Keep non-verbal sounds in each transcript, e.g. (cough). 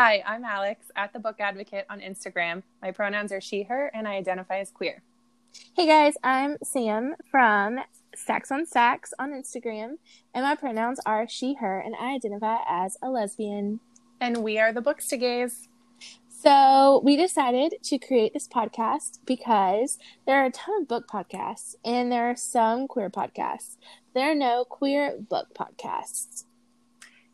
Hi, I'm Alex at the Book Advocate on Instagram. My pronouns are she, her, and I identify as queer. Hey guys, I'm Sam from Stacks on Stacks on Instagram, and my pronouns are she, her, and I identify as a lesbian. And we are the Bookstagays. So we decided to create this podcast because there are a ton of book podcasts and there are some queer podcasts. There are no queer book podcasts.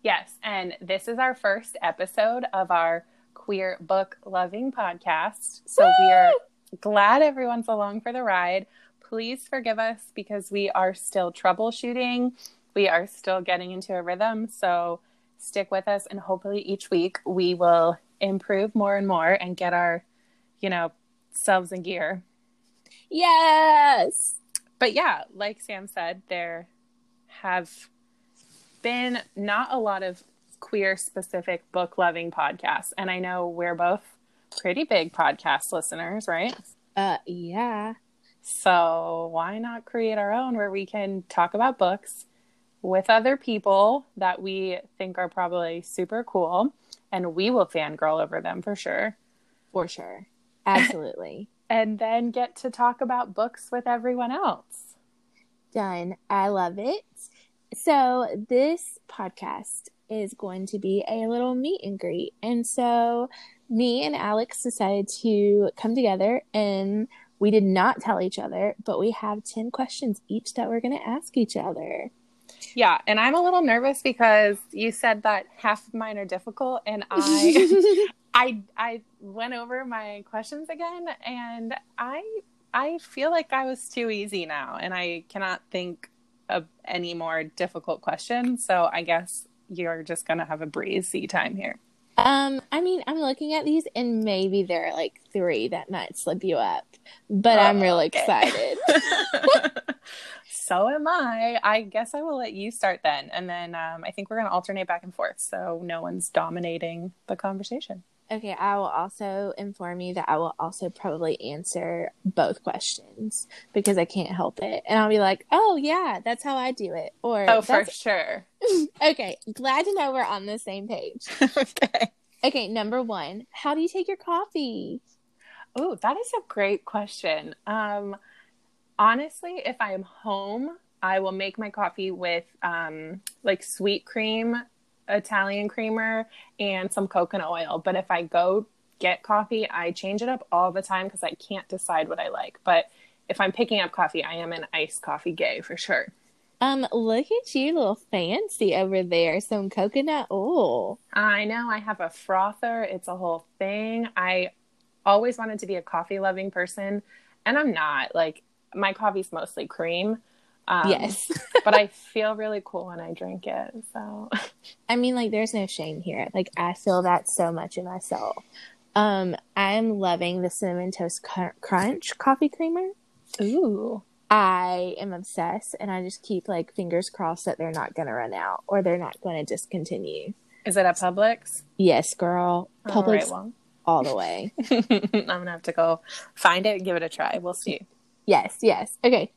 Yes, and this is our first episode of our queer book loving podcast. So Woo! we are glad everyone's along for the ride. Please forgive us because we are still troubleshooting. We are still getting into a rhythm. So stick with us and hopefully each week we will improve more and more and get our, you know, selves in gear. Yes. But yeah, like Sam said, there have been not a lot of queer specific book loving podcasts. And I know we're both pretty big podcast listeners, right? Uh yeah. So why not create our own where we can talk about books with other people that we think are probably super cool and we will fangirl over them for sure. For sure. Absolutely. (laughs) And then get to talk about books with everyone else. Done. I love it. So, this podcast is going to be a little meet and greet. And so, me and Alex decided to come together and we did not tell each other, but we have 10 questions each that we're going to ask each other. Yeah, and I'm a little nervous because you said that half of mine are difficult and (laughs) I I I went over my questions again and I I feel like I was too easy now and I cannot think of any more difficult questions. So I guess you're just gonna have a breezy time here. Um, I mean, I'm looking at these and maybe there are like three that might slip you up, but I'm really okay. excited. (laughs) (laughs) so am I. I guess I will let you start then, and then um, I think we're gonna alternate back and forth, so no one's dominating the conversation. Okay, I will also inform you that I will also probably answer both questions because I can't help it. And I'll be like, oh, yeah, that's how I do it. Or, Oh, for sure. (laughs) okay, glad to know we're on the same page. (laughs) okay. Okay, number one, how do you take your coffee? Oh, that is a great question. Um, honestly, if I am home, I will make my coffee with um, like sweet cream, Italian creamer, and some coconut oil. But if I go get coffee, I change it up all the time because I can't decide what I like. But if I'm picking up coffee, I am an iced coffee gay for sure. Um, look at you, little fancy over there. Some coconut oil. I know I have a frother. It's a whole thing. I always wanted to be a coffee loving person, and I'm not. Like, my coffee's mostly cream. Um, yes. (laughs) but I feel really cool when I drink it. So, (laughs) I mean, like, there's no shame here. Like, I feel that so much in myself. Um, I'm loving the cinnamon toast Cr- crunch coffee creamer. ooh. I am obsessed, and I just keep like fingers crossed that they're not gonna run out or they're not going to discontinue. Is it at Publix? Yes, girl, Publix right, well, all the way. (laughs) I'm gonna have to go find it and give it a try. We'll see. yes, yes. Okay.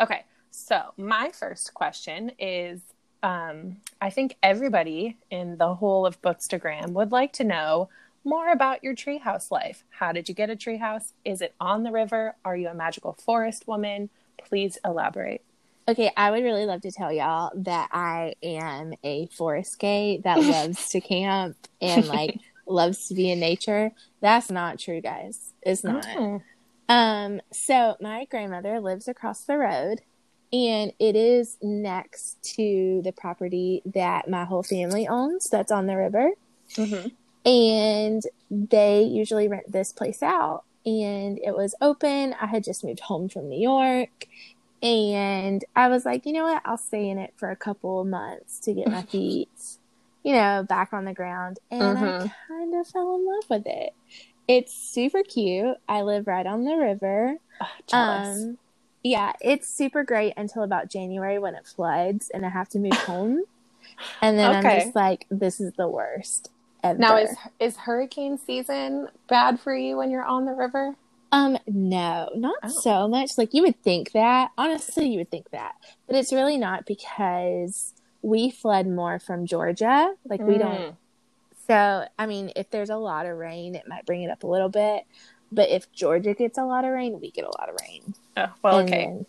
Okay, so my first question is um, I think everybody in the whole of Bookstagram would like to know more about your treehouse life. How did you get a treehouse? Is it on the river? Are you a magical forest woman? Please elaborate. Okay, I would really love to tell y'all that I am a forest gay that (laughs) loves to camp and like loves to be in nature. That's not true, guys. It's not. Oh. Um, so my grandmother lives across the road and it is next to the property that my whole family owns that's on the river. Mhm. And they usually rent this place out. And it was open. I had just moved home from New York. And I was like, you know what? I'll stay in it for a couple of months to get my (laughs) feet, you know, back on the ground. And I Mhm. kind of fell in love with it. It's super cute. I live right on the river. Ugh, jealous. Um, yeah, it's super great until about January when it floods and I have to move home. And then Okay. I'm just like, this is the worst ever. now is is hurricane season bad for you when you're on the river? um, no, not Oh. so much. Like you would think that. Honestly, you would think that, but it's really not because we flood more from Georgia. Like we don't Mm. So, I mean, if there's a lot of rain, it might bring it up a little bit. But if Georgia gets a lot of rain, we get a lot of rain. Oh, well, And okay. then-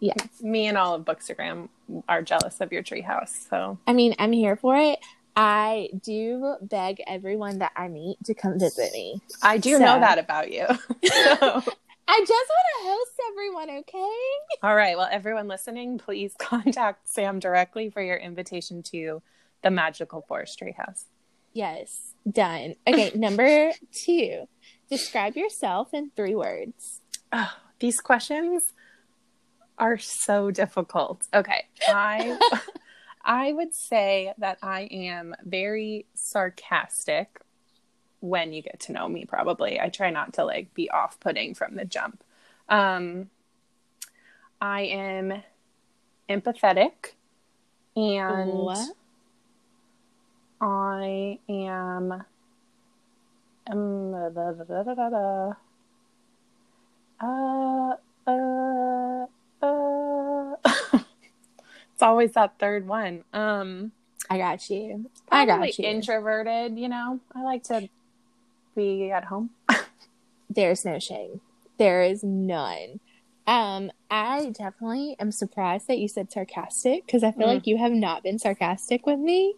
yeah. Me and all of Bookstagram are jealous of your treehouse. So I mean, I'm here for it. I do beg everyone that I meet to come visit me. I do So- know that about you. (laughs) So- (laughs) I just want to host everyone, okay? all right. Well, everyone listening, please (laughs) contact Sam directly for your invitation to the Magical Forest Treehouse. Yes, done. Okay, number two. Describe yourself in three words. Oh, these questions are so difficult. Okay, I (laughs) I would say that I am very sarcastic when you get to know me probably. I try not to like be off-putting from the jump. Um I am empathetic and What? I am um, da, da, da, da, da, da. Uh, uh, uh. (laughs) it's always that third one. Um, I got you. I got you. introverted. You know, I like to be at home. (laughs) There's no shame. There is none. Um, I definitely am surprised that you said sarcastic because I feel Mm. like you have not been sarcastic with me,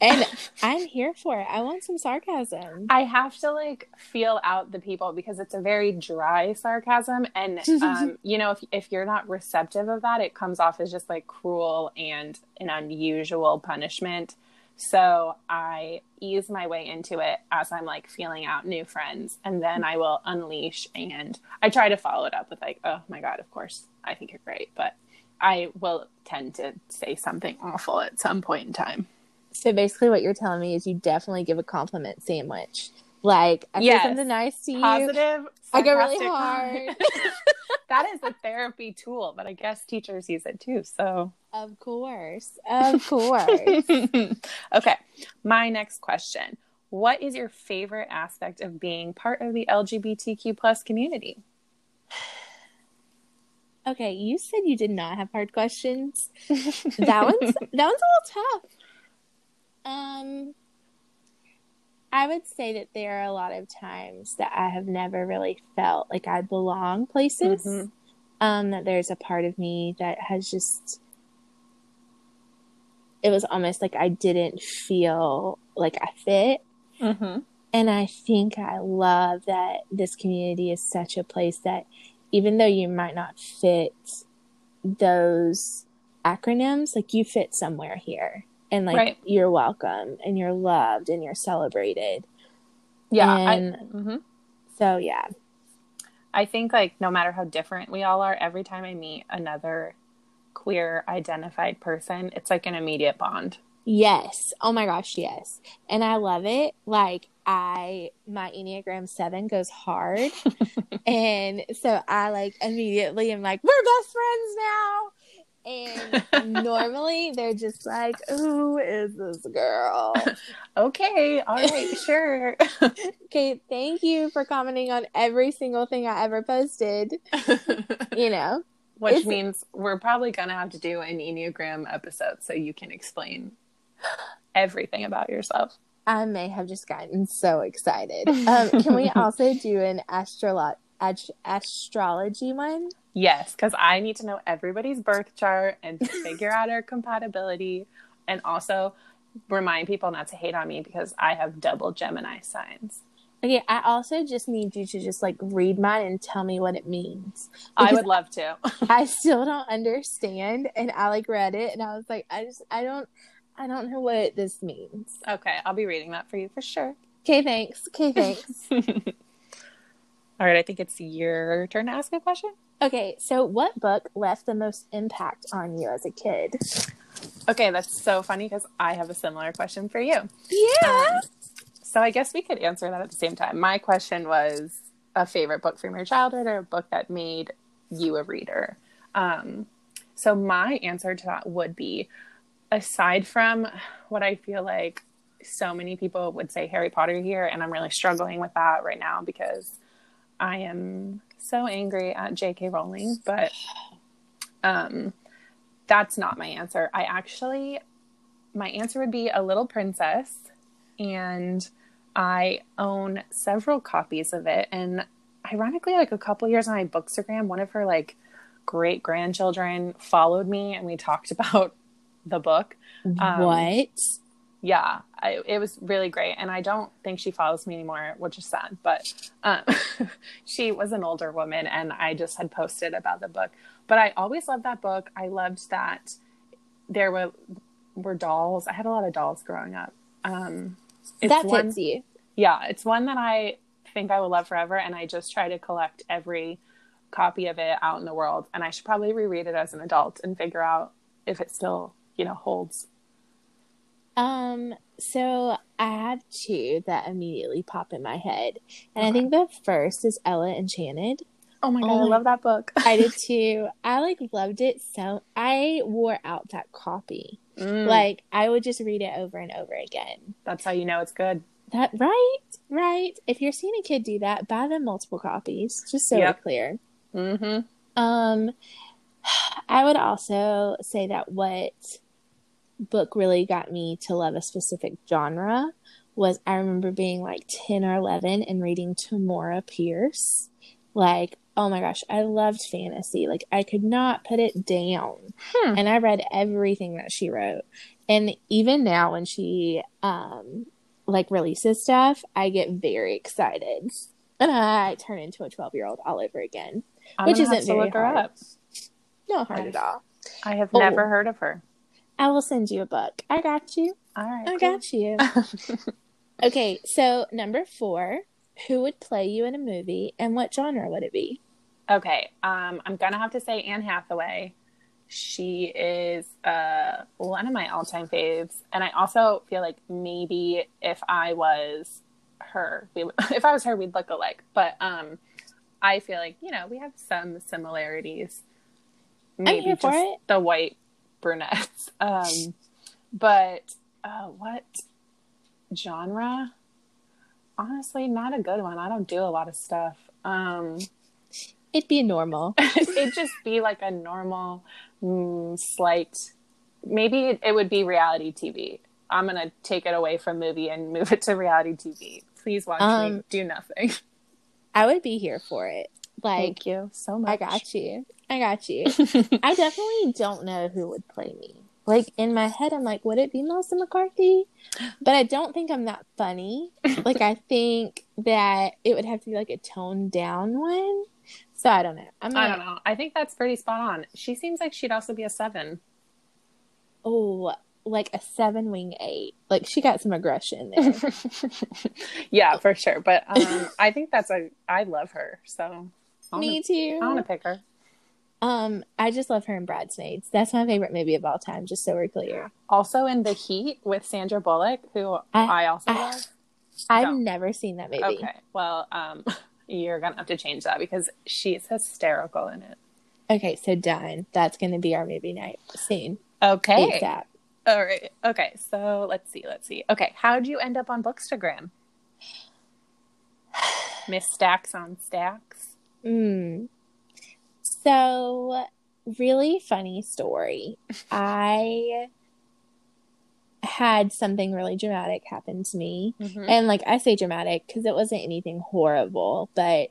and (laughs) I'm here for it. I want some sarcasm. I have to like feel out the people because it's a very dry sarcasm, and (laughs) um, you know, if if you're not receptive of that, it comes off as just like cruel and an unusual punishment. So I ease my way into it as I'm like feeling out new friends, and then I will unleash. And I try to follow it up with like, "Oh my god, of course, I think you're great," but I will tend to say something awful at some point in time. So basically, what you're telling me is you definitely give a compliment sandwich. Like I Yes. say something nice to you. Positive. I go really hard. (laughs) that is a therapy tool, but I guess teachers use it too. So, Of course, of (laughs) course. okay. My next question: What is your favorite aspect of being part of the LGBTQ plus community? okay, you said you did not have hard questions. (laughs) that one's that one's a little tough. Um, I would say that there are a lot of times that I have never really felt like I belong places. Mhm. Um, that there's a part of me that has just. It was almost like I didn't feel like I fit. Mm-hmm. And I think I love that this community is such a place that even though you might not fit those acronyms, like you fit somewhere here. And like Right. you're welcome and you're loved and you're celebrated. Yeah. And- I, mhm. So yeah. I think like no matter how different we all are, every time I meet another queer identified person, it's like an immediate bond. Yes. Oh my gosh, yes. And I love it. Like I my Enneagram 7 goes hard. (laughs) and so I like immediately am like, we're best friends now. And (laughs) normally they're just like, who is this girl? (laughs) Okay. All right. sure. (laughs) Okay, thank you for commenting on every single thing I ever posted. You know, Which Is it- means we're probably going to have to do an Enneagram episode so you can explain everything about yourself. I may have just gotten so excited. Um, can we also do an astrolo- ast- astrology one? Yes, because I need to know everybody's birth chart and figure out our compatibility and also remind people not to hate on me because I have double Gemini signs. Okay, I also just need you to just like read mine and tell me what it means. I would love to. (laughs) I still don't understand, and I like read it, and I was like, I just, I don't, I don't know what this means. Okay, I'll be reading that for you for sure. Okay, thanks. Okay, thanks. (laughs) All right, I think it's your turn to ask a question. okay, so what book left the most impact on you as a kid? Okay, that's so funny because I have a similar question for you. Yeah. Um, so I guess we could answer that at the same time. My question was a favorite book from your childhood or a book that made you a reader. Um, so my answer to that would be, aside from what I feel like so many people would say Harry Potter here, and I'm really struggling with that right now because I am so angry at J.K. Rowling, but um, that's not my answer. I actually, my answer would be A Little Princess and I own several copies of it. And ironically, like a couple years on my Bookstagram, one of her like great grandchildren followed me and we talked (laughs) about the book. Um, what? Yeah, I, it was really great. And I don't think she follows me anymore, which is sad. But um, (laughs) she was an older woman and I just had posted about the book. But I always loved that book. I loved that there were were dolls. I had a lot of dolls growing up. Um, it's that one, you. yeah, it's one that I think I will love forever, and I just try to collect every copy of it out in the world. And I should probably reread it as an adult and figure out if it still, you know, holds. Um, so I have two that immediately pop in my head. And I think the first is Ella Enchanted. Oh my god, Oh I love that book. I did (laughs) too. I like loved it so I wore out that copy. Mm, Like I would just read it over and over again. that's how you know it's good. That right, right. If you're seeing a kid do that, buy them multiple copies, just so Yep. we're clear. Mm-hmm. Um, (sighs) I would also say that what book really got me to love a specific genre was I remember being like 10 or 11 and reading Tamora Pierce. Like, oh my gosh, I loved fantasy. Like, I could not put it down. Hmm. And I read everything that she wrote. And even now, when she, um, like releases stuff, I get very excited. And I turn into a 12 year old all over again. I'm Which isn't to very look her hard. up. Not hard Nice. at all. I have Oh. never heard of her. I will send you a book. I got you. All right, I cool. got you. (laughs) okay, so number four, who would play you in a movie and what genre would it be? Okay, um, I'm gonna have to say Anne Hathaway. She is uh, one of my all-time faves, and I also feel like maybe if I was her, we (laughs) if I was her, we'd look alike. But um, I feel like you know we have some similarities. Maybe here for just it. the white brunettes. (laughs) Um, but uh, what genre? Honestly, not a good one. I don't do a lot of stuff. Um, It'd be normal. (laughs) it'd just be like a normal, mm, slight. Maybe it, it would be reality TV. I'm gonna take it away from movie and (laughs) move it to reality TV. Please watch me Um, do nothing. I would be here for it. Like, Thank you so much. I got you. I got you. (laughs) I definitely don't know who would play me. Like in my head, I'm like, would it be Melissa McCarthy? But I don't think I'm that funny. Like I think that it would have to be like a toned down one. So I don't know. I'm I gonna, don't know. I think that's pretty spot on. She seems like she'd also be a seven. Oh, like a seven wing eight. Like she got some aggression there. (laughs) yeah, for sure. But um, I think that's a. I love her. So wanna- Me too. I want to pick her. Um, I just love her in Bridesmaids. That's my favorite movie of all time. Just so we're clear. Also in The Heat with Sandra Bullock, who I, I- also I- love. I've No. never seen that movie. Okay. Well, um, (laughs) you're gonna have to change that because she's hysterical in it. Okay, so done. That's going to be our movie night scene. Okay. ASAP. All right. Okay. So let's see. Let's see. Okay. How'd you end up on Bookstagram? (sighs) Miss Stacks on Stacks. Mm. So, really funny story. I had something really dramatic happen to me. Mm-hmm. And, like, I say dramatic because it wasn't anything horrible, but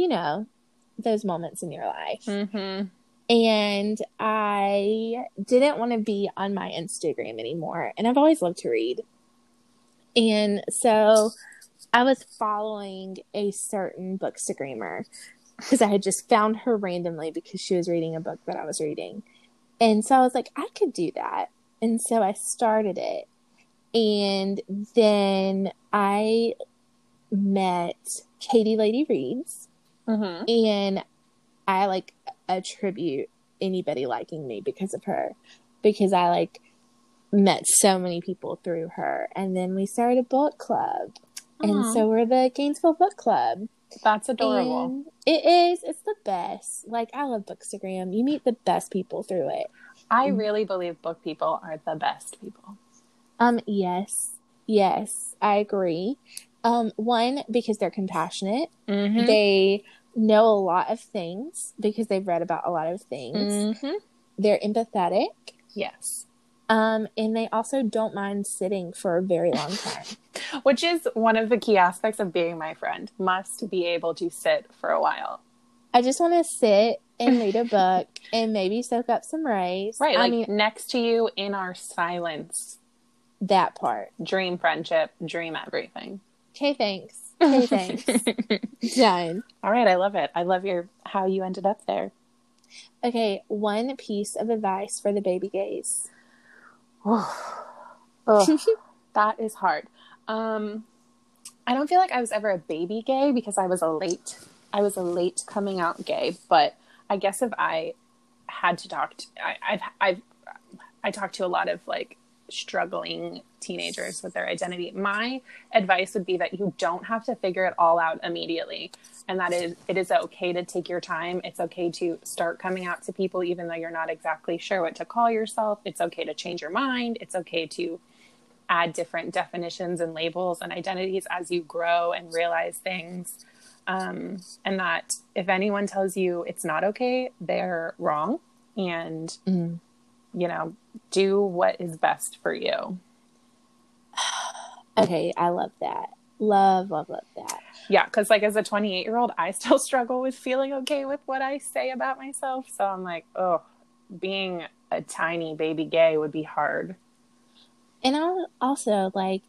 you know, those moments in your life. Mm-hmm. And I didn't want to be on my Instagram anymore. And I've always loved to read. And so I was following a certain bookstagrammer because I had just found her randomly because she was reading a book that I was reading. And so I was like, I could do that. And so I started it. And then I met Katie Lady Reads Mm-hmm. and I like attribute anybody liking me because of her because I like met so many people through her and then we started a book club and so we're the Gainesville Book Club That's adorable. and it is it's the best like I love Bookstagram you meet the best people through it I really believe book people are the best people. um yes yes I agree um one because they're compassionate Mm-hmm. they know a lot of things because they've read about a lot of things Mm-hmm. they're empathetic Yes. um and they also don't mind sitting for a very long time Which is one of the key aspects of being my friend. Must be able to sit for a while. I just want to sit and read a (laughs) book and maybe soak up some rays. Right, I like mean, next to you in our silence. that part. Dream friendship, dream everything. Okay, thanks. (laughs) Okay, thanks. Done. All right, I love it. I love your how you ended up there. Okay, one piece of advice for the baby gays. Ugh, (laughs) that is hard. Um, I don't feel like I was ever a baby gay because I was a late. I was a late coming out gay, but I guess if I had to talk, to, I, I've I've I talked to a lot of like struggling teenagers with their identity. My advice would be that you don't have to figure it all out immediately, and that is it is okay to take your time. It's okay to start coming out to people even though you're not exactly sure what to call yourself. It's okay to change your mind. It's okay to add different definitions and labels and identities as you grow and realize things. Um, and that if anyone tells you it's not okay, they're wrong. And, Mm. you know, do what is best for you. (sighs) Okay, I love that. Love, love, love that. Yeah. Cause like as a 28 year old, I still (laughs) struggle with feeling okay with what I say about myself. So I'm like, oh, being a tiny baby gay would be hard. And I also like,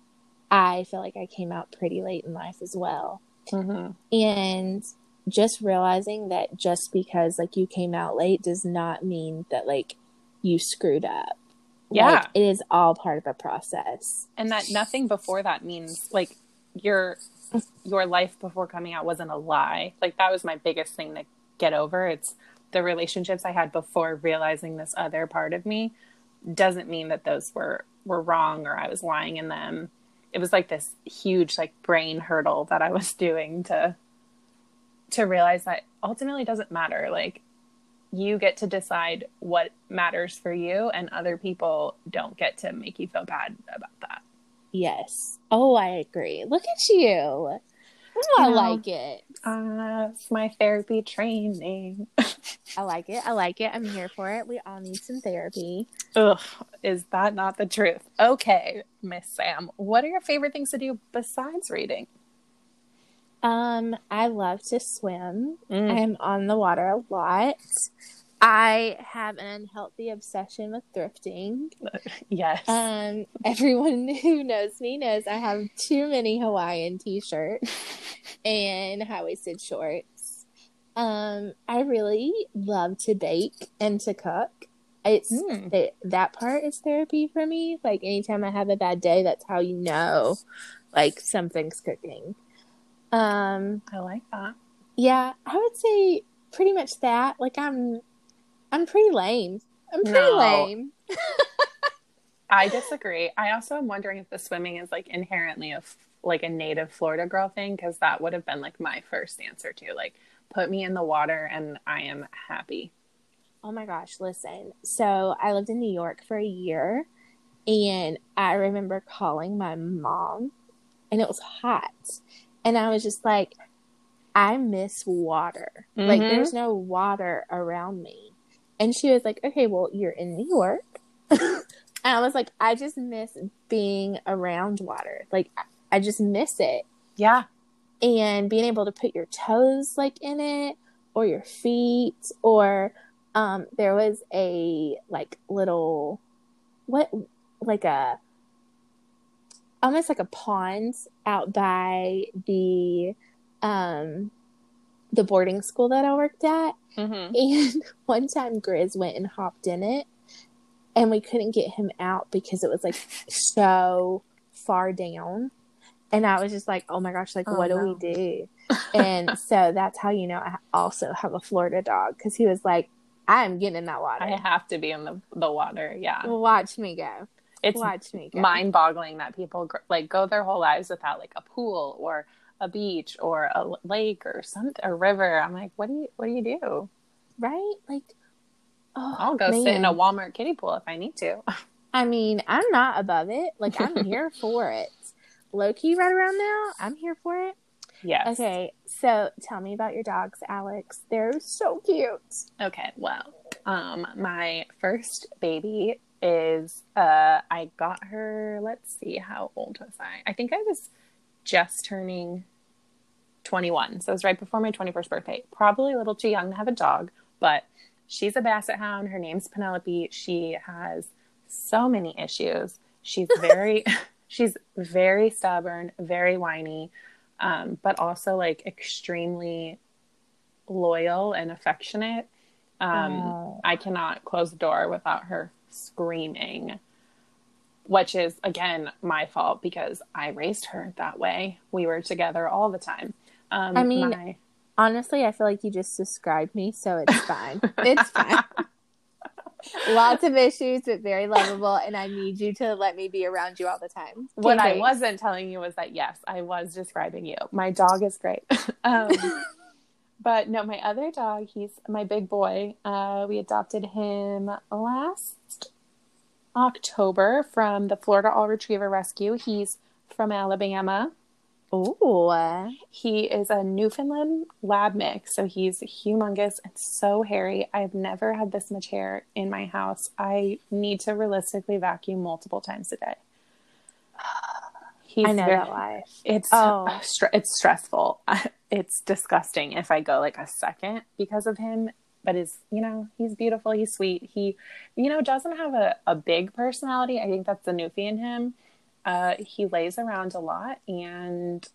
I feel like I came out pretty late in life as well. Mm-hmm. And just realizing that just because like you came out late does not mean that like you screwed up. Yeah. Like, it is all part of a process. and that nothing before that means like your your life before coming out wasn't a lie like that was my biggest thing to get over it's the relationships i had before realizing this other part of me doesn't mean that those were were wrong or i was lying in them it was like this huge like brain hurdle that i was (laughs) doing to to realize that ultimately doesn't matter like you get to decide what matters for you and other people don't get to make you feel bad about that Yes. Oh, I agree. Look at you. I No. like it. Uh, it's my therapy training. (laughs) I like it. I like it. I'm here for it. We all need some therapy. Ugh, is that not the truth? Okay, Miss Sam, what are your favorite things to do besides reading? Um, I love to swim. Mm. I'm on the water a lot. I have an unhealthy obsession with thrifting. (laughs) Yes. Um, everyone (laughs) who knows me knows I have too many Hawaiian t-shirts and high-waisted shorts. Um, I really love to bake and to cook. It's Mm. th- that part is therapy for me. Like anytime I have a bad day, that's how you know, like something's cooking. Um, I like that. yeah, I would say pretty much that. Like I'm, I'm pretty lame. I'm pretty No. lame. (laughs) I disagree. I also am wondering if the swimming is like inherently a like a native Florida girl thing because that would have been like my first answer to like put me in the water and I am happy. Oh my gosh, listen. So I lived in New York for a year and I remember calling my mom and it was hot. And I was just like, I miss water. Like Mhm. there's no water around me. And she was like, Okay, well, you're in New York. (laughs) and I was like, I just miss being around water. Like I- just miss it. Yeah. and being able to put your toes like in it or your feet or um there was a like little what like a almost like a pond out by the um the boarding school that I worked at Mm-hmm. and (laughs) one time Grizz went and hopped in it and we couldn't get him out because it was like so far down. And I was just like, oh my gosh, like, Oh, what do no. we do? (laughs) and so that's how you know I also have a Florida dog because he was like, I'm getting in that water. I have to be in the, the water. Yeah. Watch me go. It's Watch me go. mind boggling that people like go their whole lives without like a pool or a beach or a lake or some a river. I'm like, what do you what do you do? Right? Like, oh, I'll go sit in a. Walmart kiddie pool if I need to. (laughs) I mean, I'm not above it. Like, I'm (laughs) here for it. Low key, right around now, I'm here for it. yes. Okay, so tell me about your dogs, Alex. They're so cute. Okay. Well, um, my first baby is uh, I got her, let's see, how old was I? I think I was just turning 21. So it was right before my 21st birthday. Probably a little too young to have a dog, but she's a basset hound. Her name's Penelope. She has so many issues. She's (laughs) very, (laughs) she's very stubborn, very whiny, um, but also like extremely loyal and affectionate. Um, Oh. I cannot close the door without her screaming, which is again my fault because I raised her that way. We were together all the time. Um, I mean- my- Honestly, I feel like you just described me, so it's fine. (laughs) it's fine. Lots of issues, but very lovable, and I need you to let me be around you all the time. what Okay, I thanks. wasn't telling you was that yes, I was describing you. My dog is great. (laughs) um, (laughs) but no, my other dog, he's my big boy. Uh, we adopted him last October from the Florida All Retriever Rescue. He's from Alabama. Ooh, He is a Newfoundland lab mix, so he's humongous and so hairy. I've never had this much hair in my house. I need to realistically vacuum multiple times a day. He's I know very- that life. It's Oh. it's stressful. (laughs) It's disgusting if I go like a second because of him. But is you know he's beautiful. He's sweet. He you know doesn't have a, a big personality. I think that's the Newfie in him. Uh, he lays around a lot and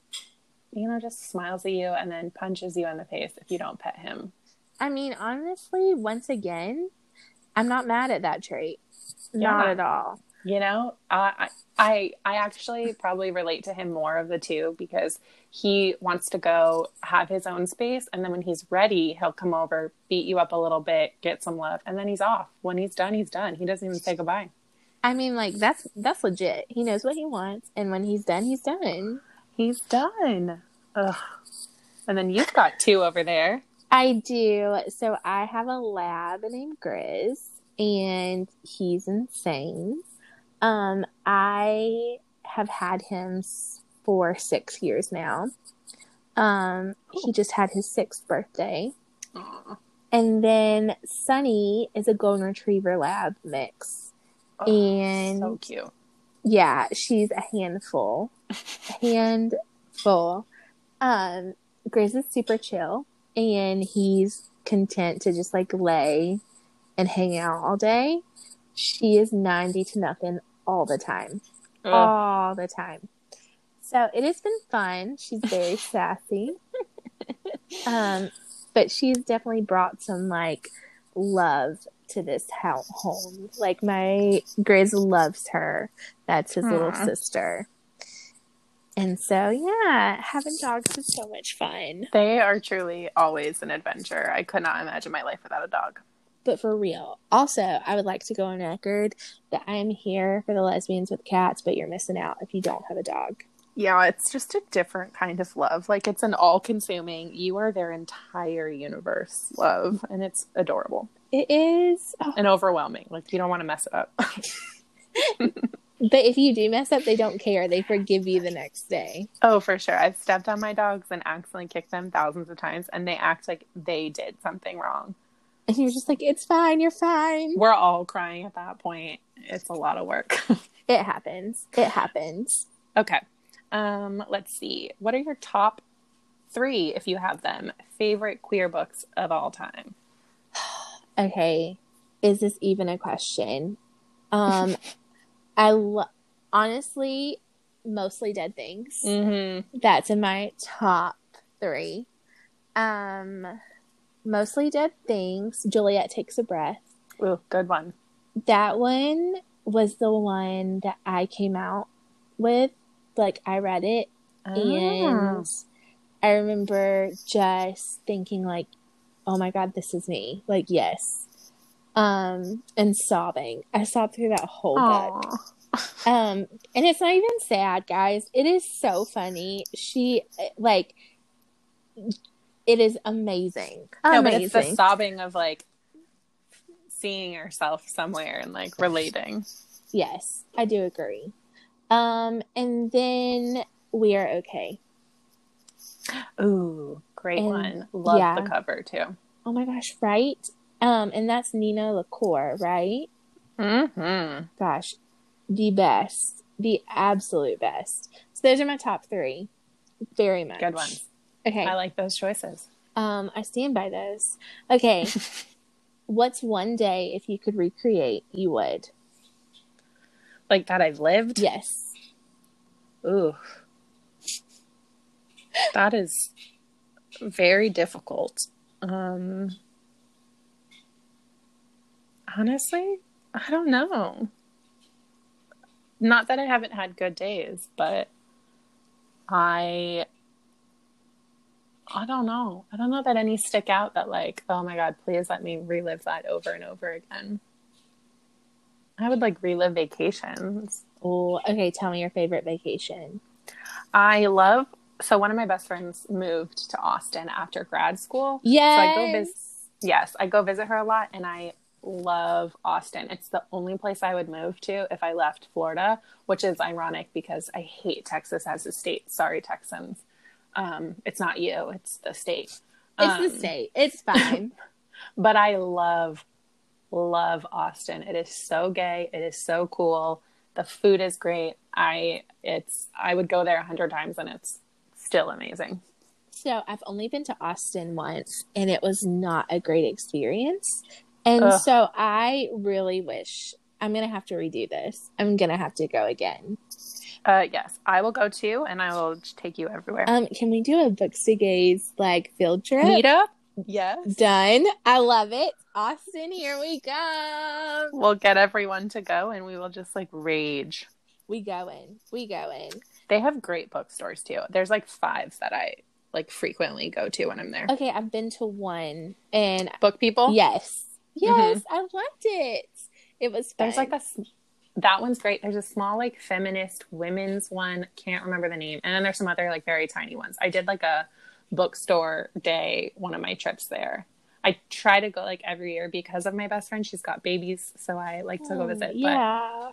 you know just smiles at you and then punches you in the face if you don't pet him. I mean, honestly, once again, I'm not mad at that trait. Not at all. You know, I I I actually probably relate to him more of the two because he wants to go have his own space, and then when he's ready, he'll come over, beat you up a little bit, get some love, and then he's off. When he's done, he's done. He doesn't even say goodbye. I mean, like that's that's legit. He knows what he wants, and when he's done, he's done. He's done. Ugh. And then you've got two over there. I do. So I have a lab named Grizz, and he's insane. Um, I have had him for six years now. Um, he just had his sixth birthday, Aw. and then Sunny is a golden retriever lab mix. Oh, And- so cute. Yeah, she's a handful. A (laughs) handful. Um, Grizz is super chill and he's content to just like lay and hang out all day. She is 90 to nothing all the time. Ugh. All the time. So it has been fun. She's very (laughs) sassy. (laughs) Um, but she's definitely brought some like love to this ho- home. Like my Grizz loves her. That's his little sister. And so yeah, having dogs is so much fun. They are truly always an adventure. I could not imagine my life without a dog. But for real. Also, I would like to go on record that I am here for the lesbians with cats, but you're missing out if you don't have a dog. Yeah, it's just a different kind of love. Like it's an all consuming, you are their entire universe love. And it's adorable It is oh, and overwhelming. Like you don't want to mess it up. but if you do mess up, they don't care. They forgive you the next day. oh, for sure. I've stepped on my dogs and accidentally kicked them thousands of times, and they act like they did something wrong. And you're just like, it's fine, you're fine. We're all crying at that point. It's a lot of work. (laughs) It happens. It happens. okay. Um, let's see. What are your top three, if you have them, favorite queer books of all time? Okay, is this even a question? Um, (laughs) I lo- honestly mostly dead things. Mm-hmm. That's in my top three. Um, mostly dead things. Juliet takes a breath. Ooh, good one. That one was the one that I came out with. Like I read it Ah. and I remember just thinking like, "Oh my god, this is me!" Like, yes, um, and sobbing. I sobbed through that whole book. Um, and it's not even sad, guys. It is so funny. She like, it is amazing. No, but it's the sobbing of like seeing yourself somewhere and like relating. yes, I do agree. Um, and then we are okay. Ooh, great And- one. Love yeah. the cover too. Oh my gosh, right? Um, and that's Nina LaCour, right? Mm-hmm. Gosh, the best, the absolute best. So those are my top three. Very much Good ones. Okay, I like those choices. um, I stand by those. Okay, (laughs) what's one day if you could recreate, you would? Like that I've lived. Yes. Ooh. That is very difficult. Um honestly, I don't know. Not that I haven't had good days, but I I don't know. I don't know that any stick out that like, oh my god, please let me relive that over and over again. I would like relive vacations. Oh, okay. Tell me your favorite vacation. I love so one of my best friends moved to Austin after grad school. Yes. So I go visit yes, I go visit her a lot and I love Austin. It's the only place I would move to if I left Florida, which is ironic because I hate Texas as a state. Sorry, Texans. Um, it's not you, it's the state. It's Um, the state. It's fine. (laughs) But I love, love Austin. It is so gay. It is so cool. The food is great. I it's I would go there a hundred times and it's still amazing. so I've only been to Austin once, and it was not a great experience. And Ugh. so I really wish I'm gonna have to redo this. I'm gonna have to go again. Uh, yes, I will go too, and I will take you everywhere. Um, can we do a Bookstagays like field trip? Meetup? Yes. Done. I love it. Austin, here we go. We'll get everyone to go, and we will just like rage. We go in. We going. They have great bookstores too. There's like five that I like frequently go to when I'm there. Okay, I've been to one, and Book people. yes, mm-hmm. yes, I loved it. It was fun. There's like a that one's great. There's a small like feminist women's one. Can't remember the name. And then there's some other like very tiny ones. I did like a bookstore day one of my trips there. I try to go like every year because of my best friend. She's got babies, so I like to go Oh, visit. But Yeah.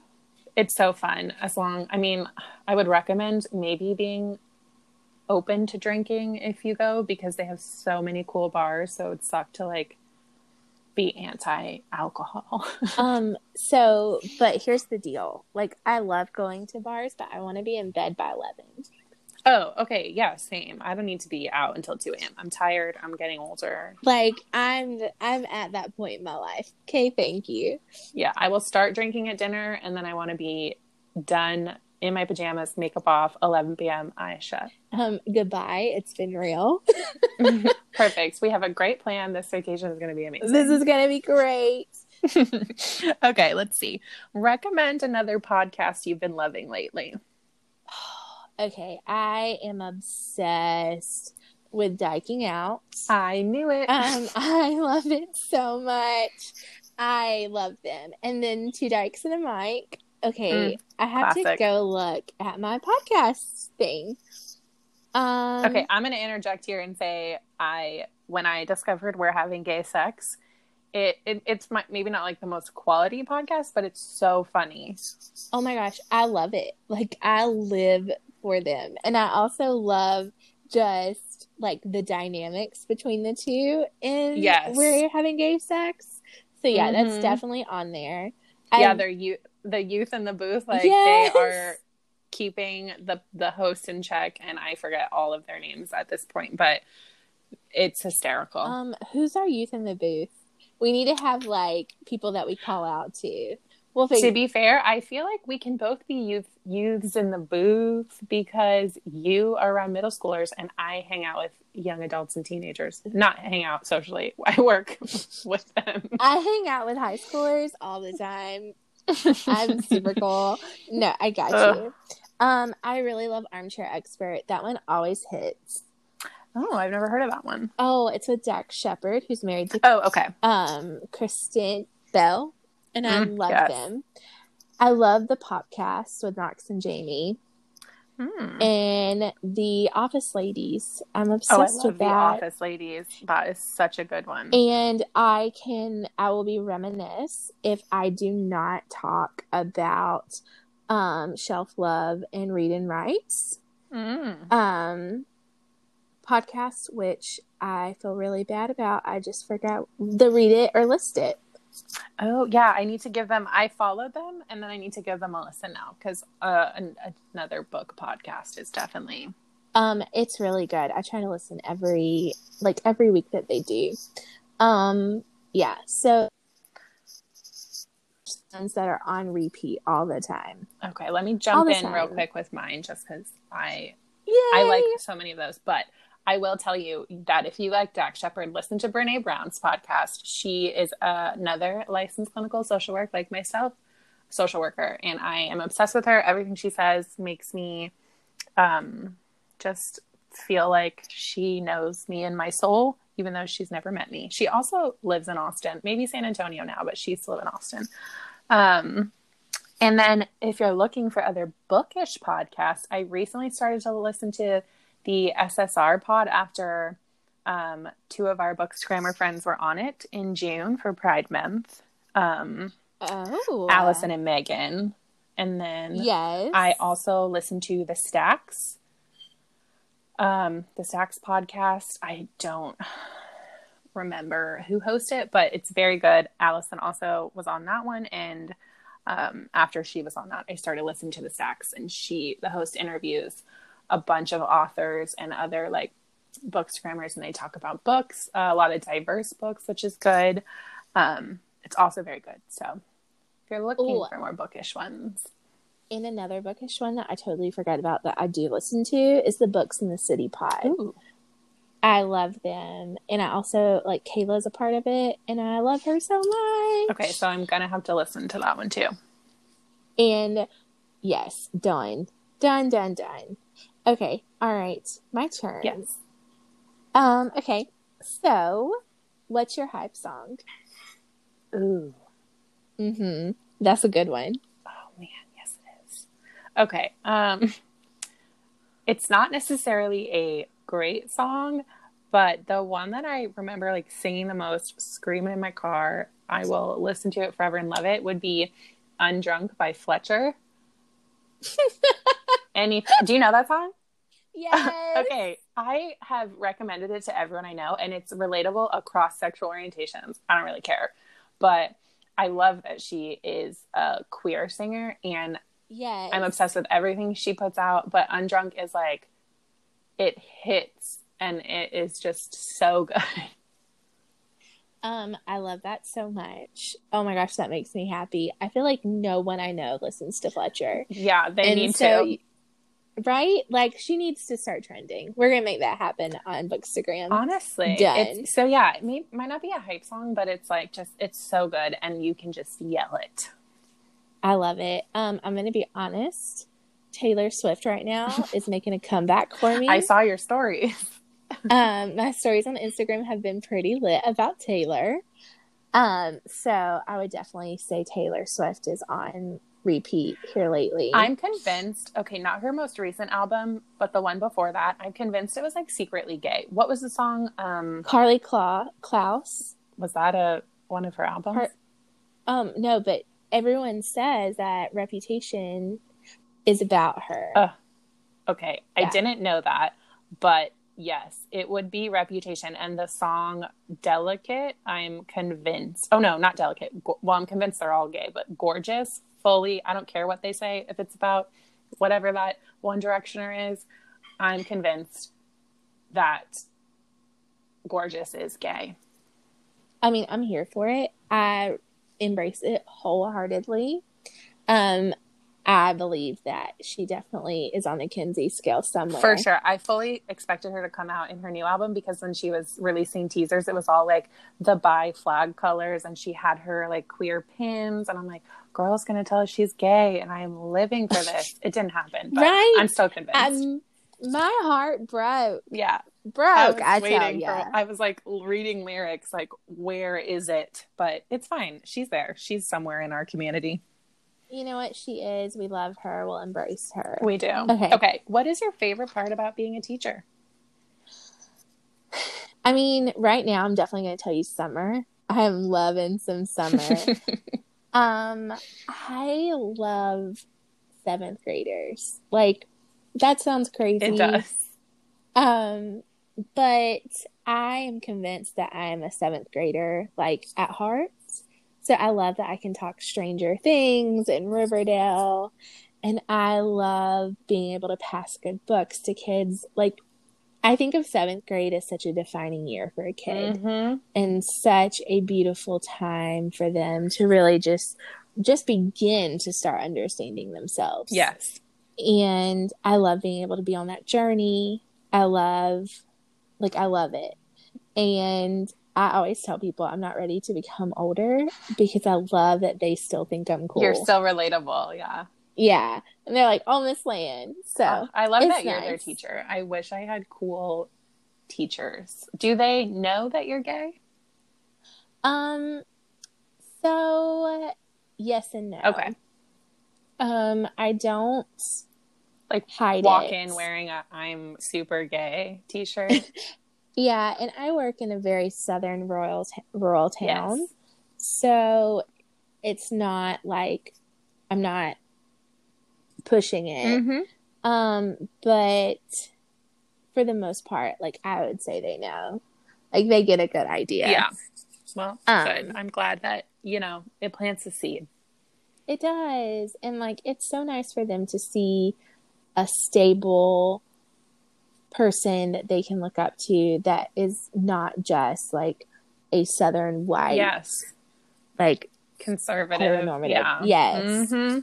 It's so fun. As long, I mean, I would recommend maybe being open to drinking if you go because they have so many cool bars. So it'd suck to like be anti-alcohol. (laughs) Um, so, but here's the deal. Like, I love going to bars, but I want to be in bed by 11. Oh, okay. Yeah, same. I don't need to be out until 2 a.m. I'm tired. I'm getting older. Like, I'm, I'm at that point in my life. Okay, thank you. Yeah, I will start drinking at dinner and then I want to be done in my pajamas, makeup off, 11 p.m., eyes shut. Um, goodbye. It's been real. (laughs) (laughs) Perfect. We have a great plan. This vacation is going to be amazing. this is going to be great. (laughs) okay, let's see. Recommend another podcast you've been loving lately. Okay, I am obsessed with Dyking Out. I knew it. Um, (laughs) I love it so much. I love them. And then Two Dykes and a Mic. Okay, I have to go look at my podcast thing. Um, okay, I'm going to interject here and say I when I discovered we're having gay sex, it, it it's my, maybe not like the most quality podcast, but it's so funny. Oh my gosh, I love it. Like I live for them. And I also love just like the dynamics between the two and Yes. we're having gay sex. So yeah, that's Mhm. definitely on there. yeah, I- they're you the youth in the booth like Yes. they are keeping the the host in check and I forget all of their names at this point, but it's hysterical. Um, who's our youth in the booth? We need to have like people that we call out to. We'll to be fair, I feel like we can both be youth youths in the booth because you are around middle schoolers and I hang out with young adults and teenagers. Not hang out socially. (laughs) I work (laughs) with them. I hang out with high schoolers all the time. I'm super (laughs) cool. No, I got Ugh. you. Um, I really love Armchair Expert. That one always hits. Oh, I've never heard of that one. Oh, it's with Dax Shepard, who's married to Oh, okay. um Kristen Bell, and I Mm, love yes. them. I love the podcast with Knox and Jamie Hmm. and the Office Ladies. I'm Oh, I obsessed love with the that. Office Ladies. That is such a good one. And I can, I will be reminisce if I do not talk about um, shelf love and read and writes Mm. um, podcasts, which I feel really bad about. I just forgot the read it or list it. Oh yeah, I need to give them. I followed them, and then I need to give them a listen now because uh, an, another book podcast is definitely. Um, it's really good. I try to listen every like every week that they do. Um, yeah. So ones that are on repeat all the time. Okay, let me jump in time. real quick with mine, just because I Yay. I like so many of those, but. I will tell you that if you like Dax Shepard, listen to Brene Brown's podcast. She is another licensed clinical social work like myself, social worker, and I am obsessed with her. Everything she says makes me um, just feel like she knows me and my soul, even though she's never met me. She also lives in Austin, maybe San Antonio now, but she used to live in Austin. Um, and then if you're looking for other bookish podcasts, I recently started to listen to the SSR pod after um, two of our Bookstagrammer friends were on it in June for Pride Month. Um, oh, Allison and Megan. And then yes, I also listened to the Stacks, um, the Stacks podcast. I don't remember who hosted it, but it's very good. Allison also was on that one, and um, after she was on that, I started listening to the Stacks, and she, the host, interviews a bunch of authors and other like bookstagrammers and they talk about books, uh, a lot of diverse books, which is good. Um, it's also very good. So if you're looking Ooh. for more bookish ones. And another bookish one that I totally forgot about that I do listen to is the Books in the City pod. Ooh. I love them. And I also like Kayla's a part of it and I love her so much. Okay, so I'm gonna have to listen to that one too. And yes, done. Done, done, done. Okay. All right. My turn. Yes. Um, okay. So, what's your hype song? Ooh. Mm-hmm. That's a good one. Oh man, yes it is. Okay. Um (laughs) it's not necessarily a great song, but the one that I remember like singing the most, screaming in my car, I will listen to it forever and love it, would be Undrunk by Fletcher. (laughs) Any do you know that song? Yes. (laughs) okay. I have recommended it to everyone I know and it's relatable across sexual orientations. I don't really care. But I love that she is a queer singer and yeah, I'm obsessed with everything she puts out, but Undrunk is like it hits and it is just so (laughs) good. Um, I love that so much. Oh my gosh, that makes me happy. I feel like no one I know listens to Fletcher. Yeah, they and need so, to. Right? Like she needs to start trending. We're gonna make that happen on Bookstagram. Honestly, done. so yeah, it may, might not be a hype song, but it's like just it's so good, and you can just yell it. I love it. Um, I'm gonna be honest. Taylor Swift right now (laughs) is making a comeback for me. I saw your stories. Um, my stories on Instagram have been pretty lit about Taylor. Um, so I would definitely say Taylor Swift is on repeat here lately. I'm convinced, okay, not her most recent album, but the one before that, I'm convinced it was like secretly gay. What was the song? Um Karlie Kla- Kloss. Was that a one of her albums? Her, um no, but everyone says that Reputation is about her. Uh, okay, yeah. I didn't know that, but yes, it would be Reputation and the song Delicate, I'm convinced. Oh no, not Delicate. Well, I'm convinced they're all gay, but Gorgeous fully. I don't care what they say. If it's about whatever that One Directioner is, I'm convinced that Gorgeous is gay. I mean, I'm here for it. I embrace it wholeheartedly. Um, I believe that she definitely is on the Kinsey scale somewhere. For sure. I fully expected her to come out in her new album because when she was releasing teasers, it was all like the bi flag colors and she had her like queer pins. And I'm like, girl's going to tell us she's gay and I'm living for this. it didn't happen. right. I'm so convinced. Um, my heart broke. Yeah. Broke. I, I tell you. I was like reading lyrics, like, where is it? But it's fine. She's there. She's somewhere in our community. You know what she is. We love her. We'll embrace her. We do. Okay. Okay. What is your favorite part about being a teacher? (sighs) I mean, right now I'm definitely going to tell you summer. I'm loving some summer. (laughs) um, I love seventh graders. Like that sounds crazy. It does. Um, but I am convinced that I am a seventh grader, like at heart. So I love that I can talk Stranger Things and Riverdale. And I love being able to pass good books to kids. Like, I think of seventh grade as such a defining year for a kid Mhm. and such a beautiful time for them to really just just begin to start understanding themselves. Yes. And I love being able to be on that journey. I love like I love it. And I always tell people I'm not ready to become older because I love that they still think I'm cool. You're still relatable. Yeah. yeah. And they're like, oh Miss Land. So Oh, I love that you're their teacher. I wish I had cool teachers. Do they know that you're gay? um so yes and no. Okay. Um I don't Like, hide Walk it. in wearing a I'm super gay t shirt. (laughs) Yeah, and I work in a very southern rural t- rural town. Yes. So it's not like I'm not pushing it. hmm Um, but for the most part, like I would say they know. Like they get a good idea. Yeah. Well, Um, good. I'm glad that, you know, it plants a seed. It does. And like it's so nice for them to see a stable person that they can look up to that is not just like a southern white yes. like Conservative. Heteronormative. Yeah. Yes. hmm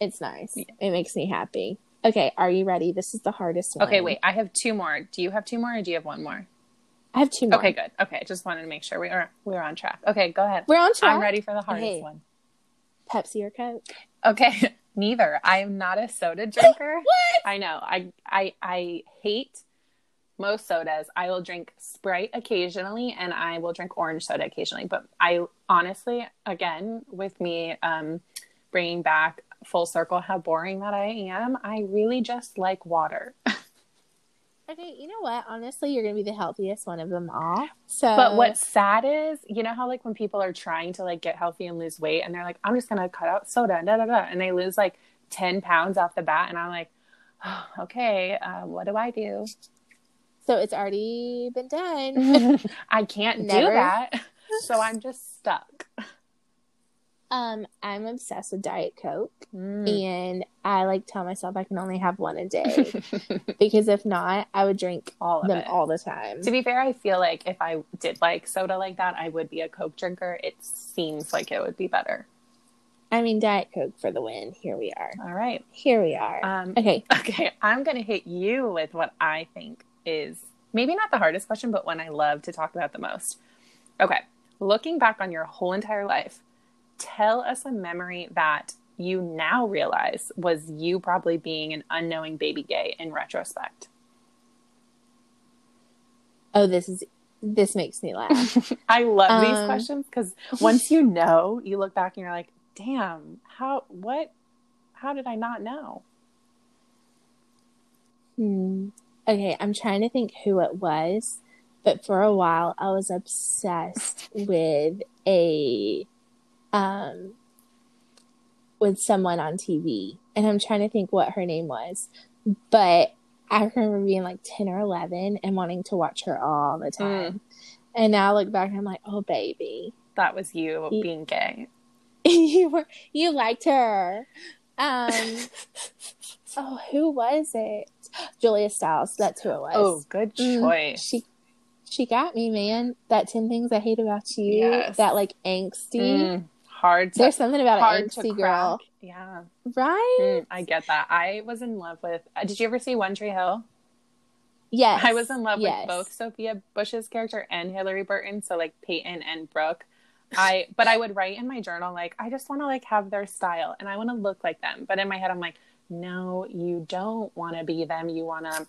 It's nice. Yeah. It makes me happy. Okay, are you ready? This is the hardest one. Okay, wait. I have two more. Do you have two more or do you have one more? I have two more. Okay, good. Okay, I just wanted to make sure we are we are on track. Okay, go ahead. We're on track. I'm ready for the hardest Okay. one. Pepsi or Coke? Okay, (laughs) neither. I am not a soda drinker. (laughs) What? I know. I I I hate most sodas. I will drink Sprite occasionally, and I will drink orange soda occasionally. But I honestly, again, with me um, bringing back full circle how boring that I am, I really just like water. (laughs) Okay, you know what? Honestly, you're gonna be the healthiest one of them all. So, But what's sad is, you know how like when people are trying to like get healthy and lose weight, and they're like, I'm just gonna cut out soda, da da da, and they lose like ten pounds off the bat, and I'm like, oh, okay, uh, what do I do? so it's already been done. (laughs) I can't do that, (laughs) so I'm just stuck. Um, I'm obsessed with Diet Coke, Mm. and I like tell myself I can only have one a day (laughs) because if not, I would drink all of them it. all the time. To be fair, I feel like if I did like soda like that, I would be a Coke drinker. It seems like it would be better. I mean, Diet Coke for the win. Here we are. All right. Here we are. Um, okay. (laughs) Okay, I'm going to hit you with what I think is maybe not the hardest question, but one I love to talk about the most. Okay, looking back on your whole entire life, tell us a memory that you now realize was you probably being an unknowing baby gay in retrospect. Oh, this is this makes me laugh. (laughs) I love these Um, questions because once you know, you look back and you're like, damn, how, what, how did I not know? Hmm. Okay, I'm trying to think who it was, but for a while I was obsessed with a um with someone on TV, and I'm trying to think what her name was, but I remember being like 10 or 11 and wanting to watch her all the time. And now I look back and I'm like, oh baby, That was you being gay. (laughs) you were you liked her. Um, (laughs) oh, who was it? Julia Stiles. That's who it was. Oh, good Mm, choice. She she got me, man. That ten things I hate about you. Yes. That like angsty. Mm, hard to There's something about hard an angsty girl, Yeah, right? Mm, I get that. I was in love with. Uh, did you ever see One Tree Hill? Yes, I was in love yes. with both Sophia Bush's character and Hilarie Burton. So like Peyton and Brooke. I but I would write in my journal like I just want to like have their style and I want to look like them. But in my head I'm like, no, you don't want to be them. You want to.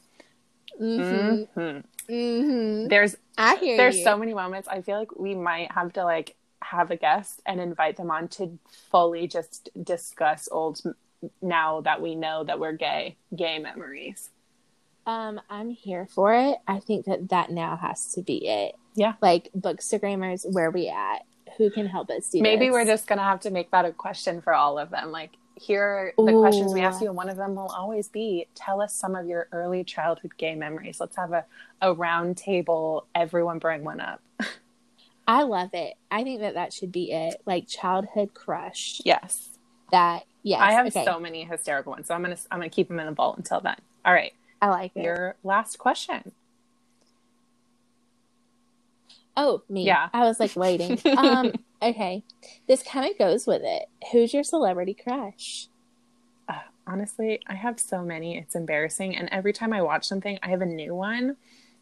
Mm-hmm. Mhm. Mm-hmm. There's I hear there's you. so many moments i feel like we might have to like have a guest and invite them on to fully just discuss old now that we know that we're gay gay memories Um, I'm here for it. I think that that now has to be it. Yeah. Like bookstagrammers, where we at? Who can help us do maybe this? we're just gonna have to make that a question for all of them like here are the questions we ask you and one of them will always be tell us some of your early childhood gay memories let's have a, a round table everyone bring one up (laughs) I love it. I think that that should be it. Like childhood crush. Yes. That yes. I have okay. so many hysterical ones, so I'm gonna I'm gonna keep them in a vault until then. All right, I like it. your last question. Oh, me. Yeah. I was like waiting. um, (laughs) okay. This kind of goes with it. Who's your celebrity crush? Uh, honestly, I have so many. It's embarrassing, and every time I watch something, I have a new one.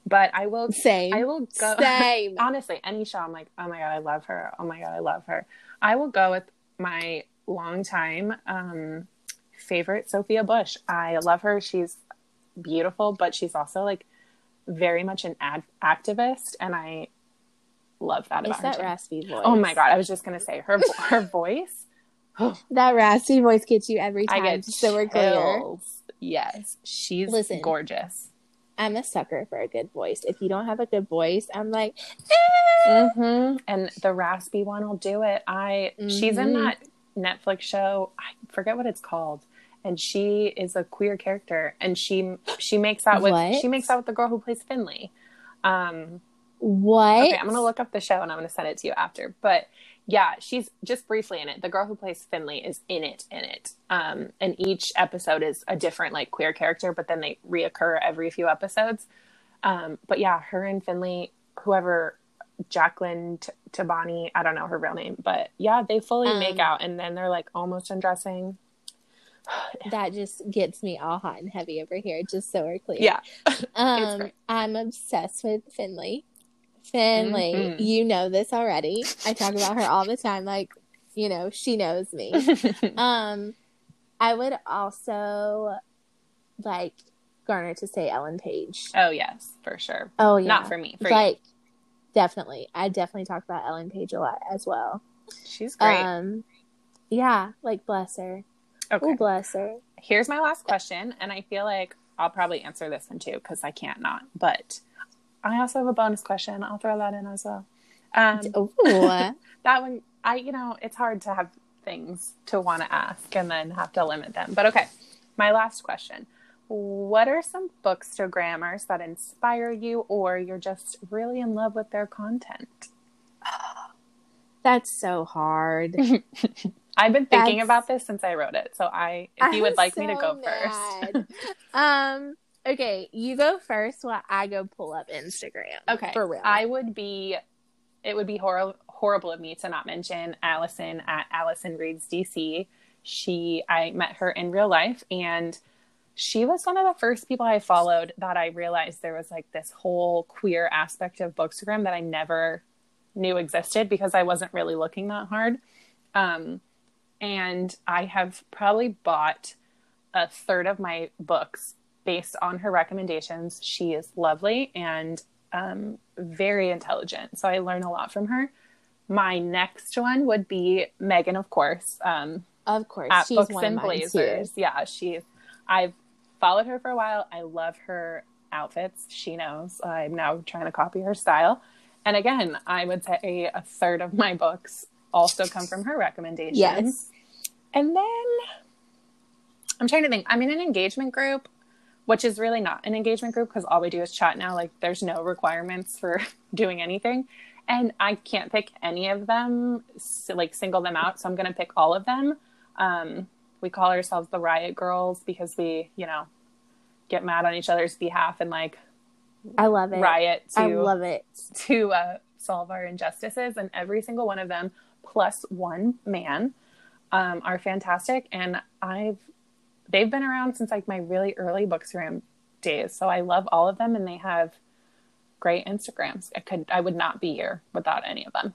But I will. Same. I will go. Same. (laughs) honestly, any show, I'm like, oh my god, I love her. Oh my god, I love her. I will go with my long time um, favorite, Sophia Bush. I love her. She's beautiful, but she's also like very much an ad- activist, and I love that It's about that her. too. raspy voice. Oh my god, I was just gonna say her her (laughs) voice. (sighs) That raspy voice gets you every time. I get so we're clear. Yes, she's Listen. gorgeous. I'm a sucker for a good voice. If you don't have a good voice, I'm like, hmm And the raspy one will do it. I she's in Mhm. that Netflix show. I forget what it's called. And she is a queer character, and she she makes out with What? she makes out with the girl who plays Finley. Um, what? okay, I'm gonna look up the show and I'm gonna send it to you after. But yeah, she's just briefly in it. The girl who plays Finley is in it in it. Um, and each episode is a different like queer character, but then they reoccur every few episodes. Um, but yeah, her and Finley, whoever Jacqueline T- Toboni, I don't know her real name, but yeah, they fully Um, make out, and then they're like almost undressing. (sighs) That just gets me all hot and heavy over here, just so we're clear. Yeah, (laughs) Um. I'm obsessed with Finley. Finley, Mhm. you know this already. I talk about her all the time. Like, you know, she knows me. (laughs) um, I would also like Garner to say Ellen Page. oh yes, for sure. Oh yeah, Not for me, for like definitely. I definitely talk about Ellen Page a lot as well. you. She's great. Um, yeah, like bless her. okay. Oh, bless her. here's my last question and i feel like i'll probably answer this one too because i can't not but i also have a bonus question. I'll throw that in as well. Um, (laughs) that one i you know it's hard to have things to want to ask and then have to limit them. But okay my last question. What are some bookstagrammers that inspire you or you're just really in love with their content? (gasps) That's so hard. (laughs) i've been thinking That's- about this since i wrote it so i if you would I'm like me to so go first (laughs) um. Okay, you go first while I go pull up Instagram. Okay. for real. I would be, it would be hor- horrible of me to not mention Allison at Allison Reads DC. She, I met her in real life and she was one of the first people I followed that I realized there was like this whole queer aspect of Bookstagram that I never knew existed because I wasn't really looking that hard. Um, and I have probably bought a third of my books based on her recommendations. She is lovely and um, very intelligent. So I learn a lot from her. My next one would be Megan, of course, um, of course, at she's Books one of and Blazers. too. Yeah, she. I've followed her for a while. I love her outfits. She knows. I'm now trying to copy her style. And again, I would say a third of my books also come from her recommendations. Yes. And then I'm trying to think. I'm in an engagement group, which is really not an engagement group because all we do is chat now. Like there's no requirements for (laughs) doing anything. And I can't pick any of them, s- like single them out. So I'm going to pick all of them. Um, we call ourselves the Riot Girls because we, you know, get mad on each other's behalf and like I love it. riot to I love it. (laughs) to uh, solve our injustices, and every single one of them, plus one man, um, are fantastic. And I've they've been around since like my really early bookstagram days, so I love all of them, and they have great Instagrams. I could I would not be here without any of them.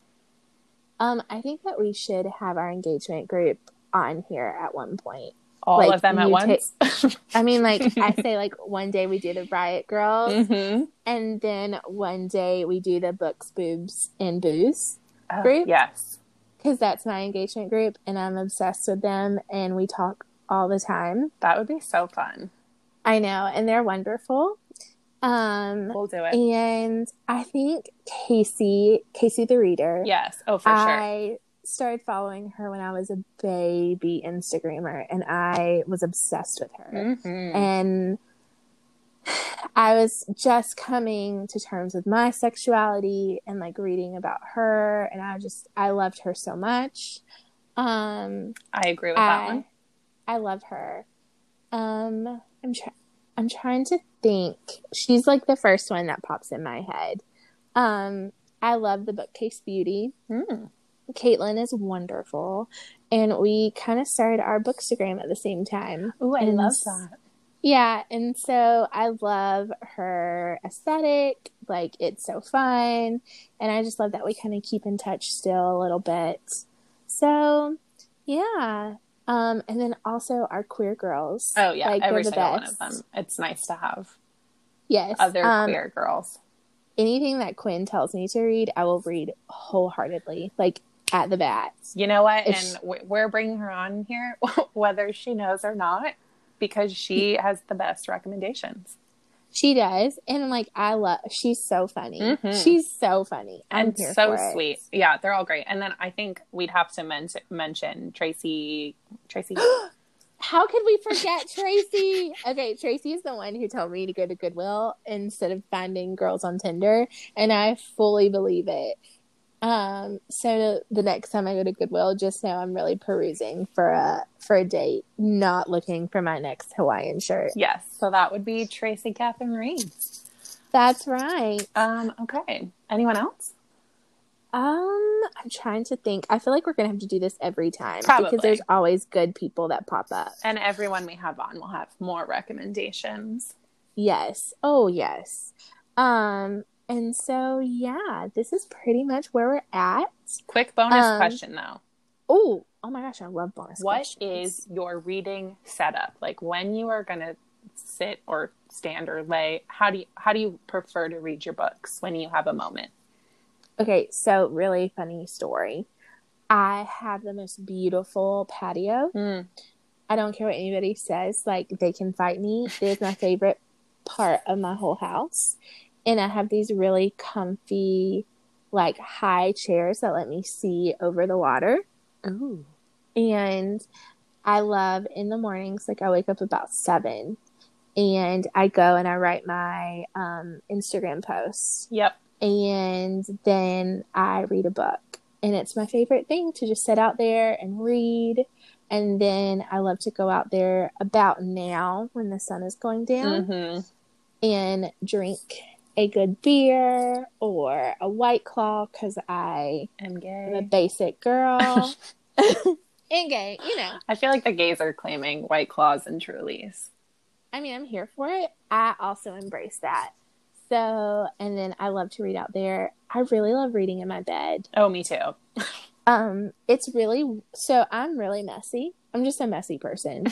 Um, I think that we should have our engagement group on here at one point. All Like, of them at once. (laughs) I mean, like I (laughs) say, like one day we do the Riot Girls, hmm and then one day we do the Books, Boobs, and Booze Oh, Group? yes. because that's my engagement group, and I'm obsessed with them, and we talk all the time. That would be so fun. I know, and they're wonderful. Um, We'll do it. and I think Casey, Casey the reader, Yes. Oh, for sure. I started following her when I was a baby Instagrammer, and I was obsessed with her. Mhm. And I was just coming to terms with my sexuality and like reading about her and I just I loved her so much. Um I agree with that one. I love her. Um I'm trying I'm trying to think. She's like the first one that pops in my head. Um I love the bookcase beauty. Mm. Caitlin is wonderful. And we kind of started our bookstagram at the same time. Ooh, I And love that. Yeah, and so I love her aesthetic. Like it's so fun, and I just love that we kind of keep in touch still a little bit. So, yeah. Um, and then also our queer girls. Oh yeah, like, every single one of them. It's nice to have Yes. other um, queer girls. Anything that Quinn tells me to read, I will read wholeheartedly, like at the bat. You know what? if And she- we're bringing her on here, (laughs) whether she knows or not, because she (laughs) has the best recommendations. She does, and like I love. She's so funny. Mhm. She's so funny. I'm and so for it. sweet. Yeah, they're all great. And then I think we'd have to men- mention Tracy. Tracy. (gasps) How could we forget Tracy? (laughs) Okay, Tracy is the one who told me to go to Goodwill instead of finding girls on Tinder, and I fully believe it. Um, so the next time I go to Goodwill, just know I'm really perusing for a for a date, not looking for my next Hawaiian shirt. yes. So that would be Tracy Catherine Reed. That's right. Um. Okay. Anyone else? Um, I'm trying to think. I feel like we're gonna have to do this every time Probably. because there's always good people that pop up. And everyone we have on will have more recommendations. Yes. Oh, yes. Um, and so yeah, this is pretty much where we're at. Quick bonus Um, question though. Oh, oh my gosh, I love bonus. What questions. is your reading setup? Like when you are going to sit or stand or lay, how do you how do you prefer to read your books when you have a moment? Okay, so really funny story. I have the most beautiful patio. Mm. I don't care what anybody says, like they can fight me. It is my favorite part of my whole house. And I have these really comfy, like high chairs that let me see over the water. Ooh. And I love in the mornings, like I wake up about seven and I go and I write my um, Instagram posts. Yep. And then I read a book. And it's my favorite thing to just sit out there and read. And then I love to go out there about now when the sun is going down hmm and drink a good beer or a white claw because I I'm am a basic girl. (laughs) (laughs) and gay, you know. I feel like the gays are claiming white claws and trulies. I mean, I'm here for it. I also embrace that. So, and then I love to read out there. I really love reading in my bed. Oh, me too. (laughs) Um, it's really so I'm really messy. I'm just a messy person.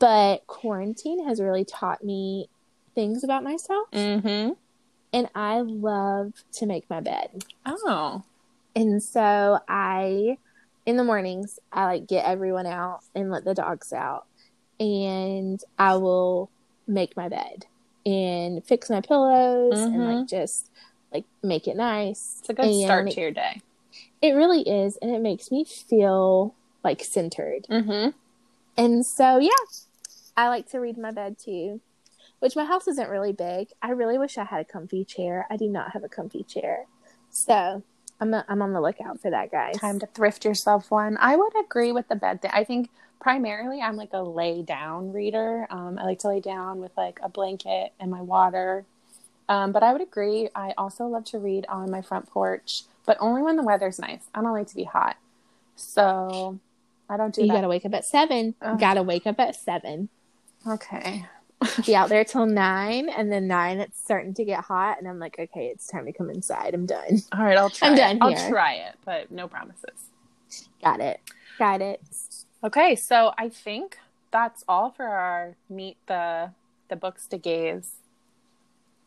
but quarantine has really taught me things about myself, Mm-hmm. and I love to make my bed. Oh. And so I, in the mornings, I like get everyone out and let the dogs out, and I will make my bed and fix my pillows and Mhm. like just like make it nice. It's a good And start to your day. It really is, and it makes me feel like centered. Mm-hmm. And so, yeah, I like to read my bed too. Which my house isn't really big. I really wish I had a comfy chair. I do not have a comfy chair, so I'm a, I'm on the lookout for that, guys. Time to thrift yourself one. I would agree with the bed thing. I think primarily I'm like a lay down reader. Um, I like to lay down with like a blanket and my water. Um, but I would agree. I also love to read on my front porch, but only when the weather's nice. I don't like to be hot. So I don't do you that. gotta wake up at seven. Ugh. Gotta wake up at seven. Okay. (laughs) Be out there till nine, and then nine it's starting to get hot, and I'm like, okay, it's time to come inside. I'm done. All right. I'll (laughs) try I'm it. done I'll try it, but no promises. Got it. Got it. Okay, so I think that's all for our meet the the Bookstagays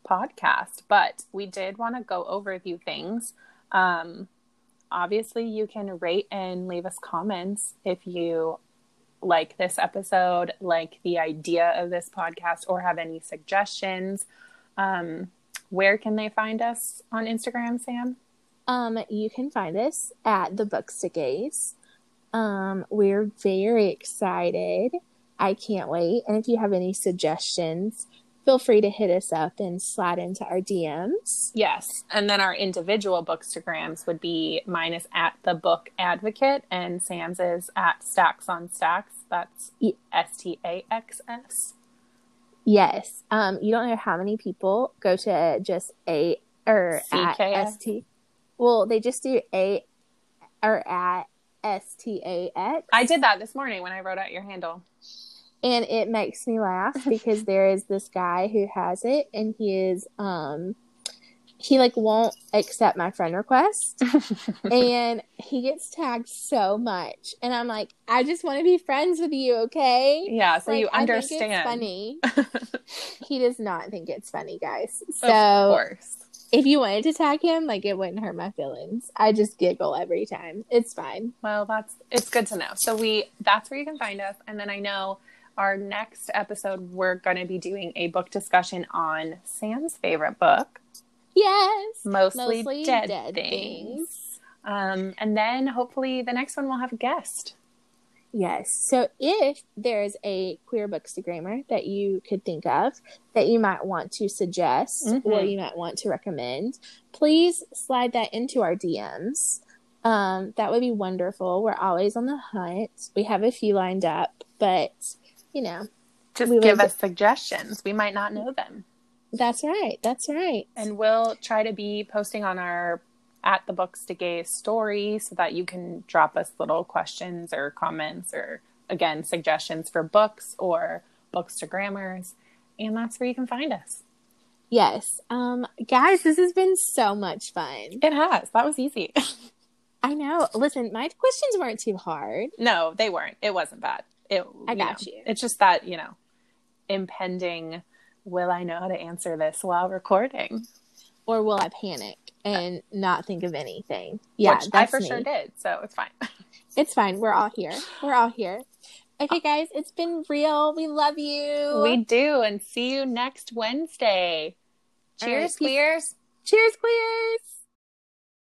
podcast. But we did want to go over a few things. Um, obviously, you can rate and leave us comments if you like this episode, like the idea of this podcast, or have any suggestions. Um, where can they find us on Instagram, Sam? Um, you can find us at the Bookstagays. Um, we're very excited. I can't wait. And if you have any suggestions, feel free to hit us up and slide into our DMs. Yes. And then our individual bookstagrams would be minus at the book advocate and Sam's is at stacks on stacks. That's S T A X S. Yes. Um, you don't know how many people go to just a or at CKS? st. Well, they just do a or at s t a x. I did that this morning when I wrote out your handle. And it makes me laugh (laughs) because there is this guy who has it and he is um he like won't accept my friend request (laughs) and he gets tagged so much and i'm like i just want to be friends with you okay Yeah, so Like, you I think understand. it's funny (laughs) he does not think it's funny guys of so course. if you wanted to tag him like it wouldn't hurt my feelings i just giggle every time it's fine Well, that's it's good to know. So we that's where you can find us. And then I know our next episode we're going to be doing a book discussion on Sam's favorite book, yes mostly, Mostly dead, Dead things. Things. Um, and then hopefully the next one we'll have a guest. Yes. So if there's a queer bookstagrammer that you could think of that you might want to suggest or Mhm. you might want to recommend, please slide that into our DMs. Um, that would be wonderful. We're always on the hunt. We have a few lined up, but you know, Just We give us suggestions. We might not know them. that's right. That's right. And we'll try to be posting on our at the Bookstagays story so that you can drop us little questions or comments or again suggestions for books or bookstagrammers. And that's where you can find us. Yes. Um, guys, this has been so much fun. It has. That was easy. (laughs) I know. Listen, my questions weren't too hard. no, they weren't. It wasn't bad. It I you got know, you. It's just that, you know, impending will I know how to answer this while recording? Or will I panic and not think of anything? Yeah, I for me. sure did. So it's fine. (laughs) It's fine. We're all here. We're all here. Okay, guys, it's been real. We love you. we do. And see you next Wednesday. Right, Cheers, peace- queers. Cheers, queers.